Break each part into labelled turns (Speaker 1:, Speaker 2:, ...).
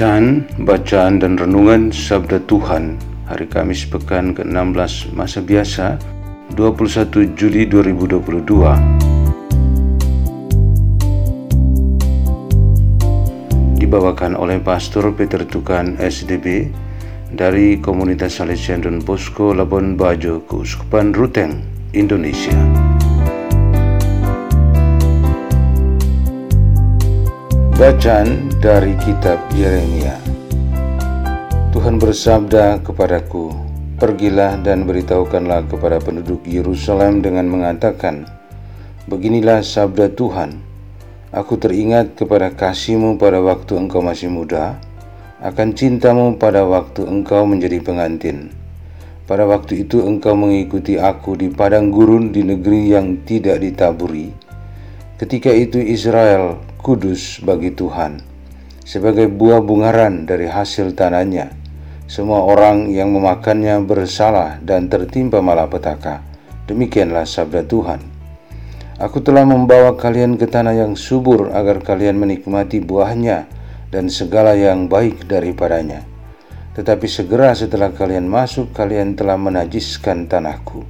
Speaker 1: Bacaan, bacaan dan renungan Sabda Tuhan hari Kamis pekan ke-16 masa biasa 21 Juli 2022 dibawakan oleh Pastor Peter Tukan SDB dari Komunitas Salesian Don Bosco Labuan Bajo, Keuskupan Ruteng, Indonesia. Bacaan dari kitab Yeremia. Tuhan bersabda kepadaku, "Pergilah dan beritahukanlah kepada penduduk Yerusalem dengan mengatakan, Beginilah sabda Tuhan: Aku teringat kepada kasihmu pada waktu engkau masih muda, akan cintamu pada waktu engkau menjadi pengantin. Pada waktu itu engkau mengikuti aku di padang gurun di negeri yang tidak ditaburi. Ketika itu Israel kudus bagi Tuhan, sebagai buah bungaran dari hasil tanahnya. Semua orang yang memakannya bersalah dan tertimpa malapetaka. Demikianlah sabda Tuhan. Aku telah membawa kalian ke tanah yang subur agar kalian menikmati buahnya dan segala yang baik daripadanya. Tetapi segera setelah kalian masuk, kalian telah menajiskan tanahku.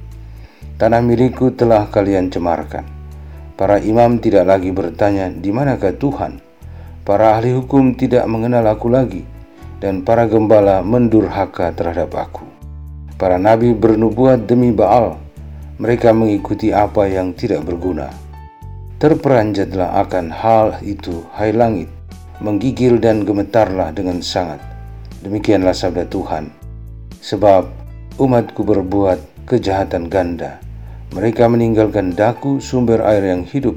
Speaker 1: Tanah milikku telah kalian cemarkan. Para imam tidak lagi bertanya, di manakah Tuhan? Para ahli hukum tidak mengenal aku lagi, dan para gembala mendurhaka terhadap aku. Para nabi bernubuat demi Baal, mereka mengikuti apa yang tidak berguna. Terperanjatlah akan hal itu, hai langit, menggigil dan gemetarlah dengan sangat. Demikianlah sabda Tuhan. Sebab umatku berbuat kejahatan ganda. Mereka meninggalkan daku sumber air yang hidup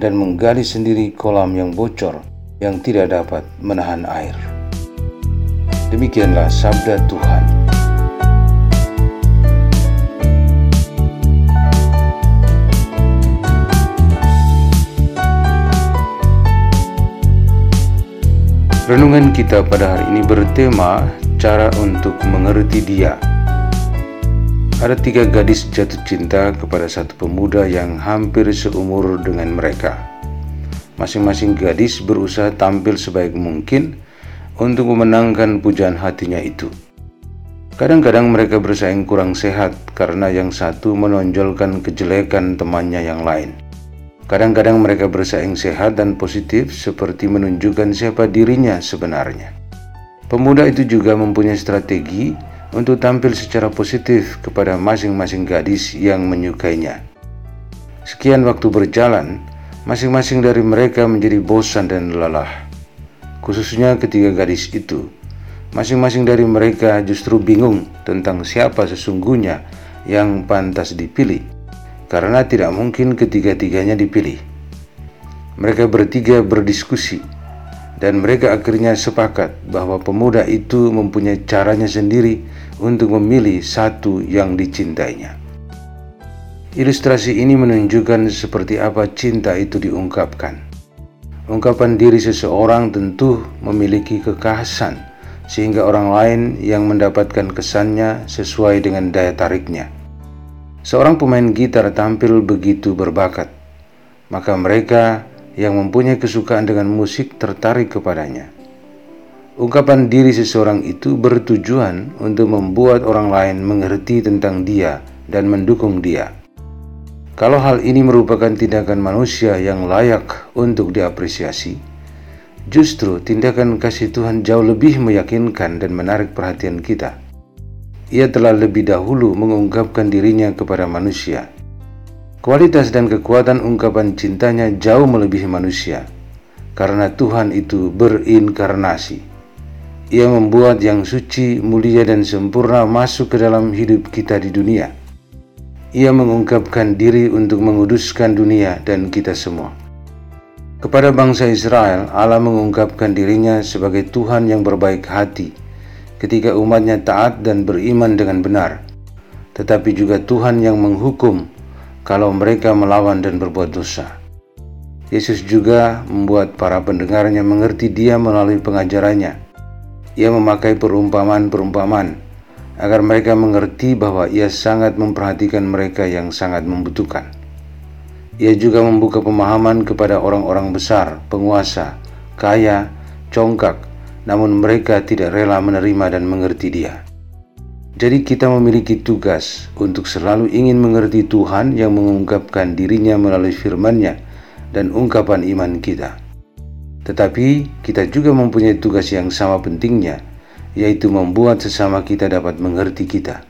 Speaker 1: dan menggali sendiri kolam yang bocor yang tidak dapat menahan air. Demikianlah sabda Tuhan. Renungan kita pada hari ini bertema cara untuk mengerti dia. Ada tiga gadis jatuh cinta kepada satu pemuda yang hampir seumur dengan mereka. Masing-masing gadis berusaha tampil sebaik mungkin untuk memenangkan pujaan hatinya itu. Kadang-kadang mereka bersaing kurang sehat karena yang satu menonjolkan kejelekan temannya yang lain. Kadang-kadang mereka bersaing sehat dan positif seperti menunjukkan siapa dirinya sebenarnya. Pemuda itu juga mempunyai strategi untuk tampil secara positif kepada masing-masing gadis yang menyukainya. Sekian waktu berjalan, masing-masing dari mereka menjadi bosan dan lelah. Khususnya ketiga gadis itu, masing-masing dari mereka justru bingung tentang siapa sesungguhnya yang pantas dipilih karena tidak mungkin ketiga-tiganya dipilih. Mereka bertiga berdiskusi, dan mereka akhirnya sepakat bahwa pemuda itu mempunyai caranya sendiri untuk memilih satu yang dicintainya. Ilustrasi ini menunjukkan seperti apa cinta itu diungkapkan. Ungkapan diri seseorang tentu memiliki kekhasan, sehingga orang lain yang mendapatkan kesannya sesuai dengan daya tariknya. Seorang pemain gitar tampil begitu berbakat, maka mereka yang mempunyai kesukaan dengan musik tertarik kepadanya. Ungkapan diri seseorang itu bertujuan untuk membuat orang lain mengerti tentang dia dan mendukung dia. Kalau hal ini merupakan tindakan manusia yang layak untuk diapresiasi, justru tindakan kasih Tuhan jauh lebih meyakinkan dan menarik perhatian kita ia telah lebih dahulu mengungkapkan dirinya kepada manusia. Kualitas dan kekuatan ungkapan cintanya jauh melebihi manusia, karena Tuhan itu berinkarnasi. Ia membuat yang suci, mulia, dan sempurna masuk ke dalam hidup kita di dunia. ia mengungkapkan diri untuk menguduskan dunia dan kita semua. Kepada bangsa Israel, Allah mengungkapkan dirinya sebagai Tuhan yang berbaik hati ketika umatnya taat dan beriman dengan benar, tetapi juga Tuhan yang menghukum kalau mereka melawan dan berbuat dosa. Yesus juga membuat para pendengarnya mengerti dia melalui pengajarannya. Ia memakai perumpamaan-perumpamaan agar mereka mengerti bahwa ia sangat memperhatikan mereka yang sangat membutuhkan. Ia juga membuka pemahaman kepada orang-orang besar, penguasa, kaya, congkak, namun mereka tidak rela menerima dan mengerti dia. Jadi kita memiliki tugas untuk selalu ingin mengerti Tuhan yang mengungkapkan dirinya melalui firman-Nya dan ungkapan iman kita. Tetapi kita juga mempunyai tugas yang sama pentingnya, yaitu membuat sesama kita dapat mengerti kita.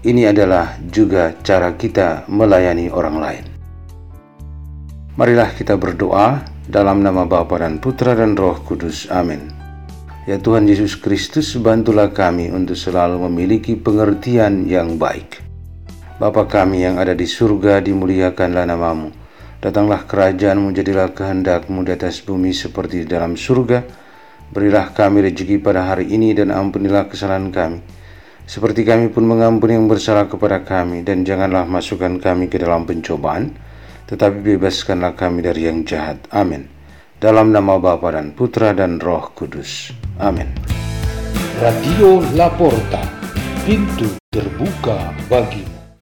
Speaker 1: Ini adalah juga cara kita melayani orang lain. Marilah kita berdoa dalam nama Bapa dan Putra dan Roh Kudus. Amin. Ya Tuhan Yesus Kristus, bantulah kami untuk selalu memiliki pengertian yang baik. Bapa kami yang ada di surga, dimuliakanlah namamu. Datanglah kerajaanmu, jadilah kehendakmu di atas bumi seperti di dalam surga. Berilah kami rezeki pada hari ini dan ampunilah kesalahan kami. Seperti kami pun mengampuni yang bersalah kepada kami dan janganlah masukkan kami ke dalam pencobaan, tetapi bebaskanlah kami dari yang jahat. Amin. Dalam nama Bapa dan Putra dan Roh Kudus. Amin.
Speaker 2: Radio Laporta, pintu terbuka bagi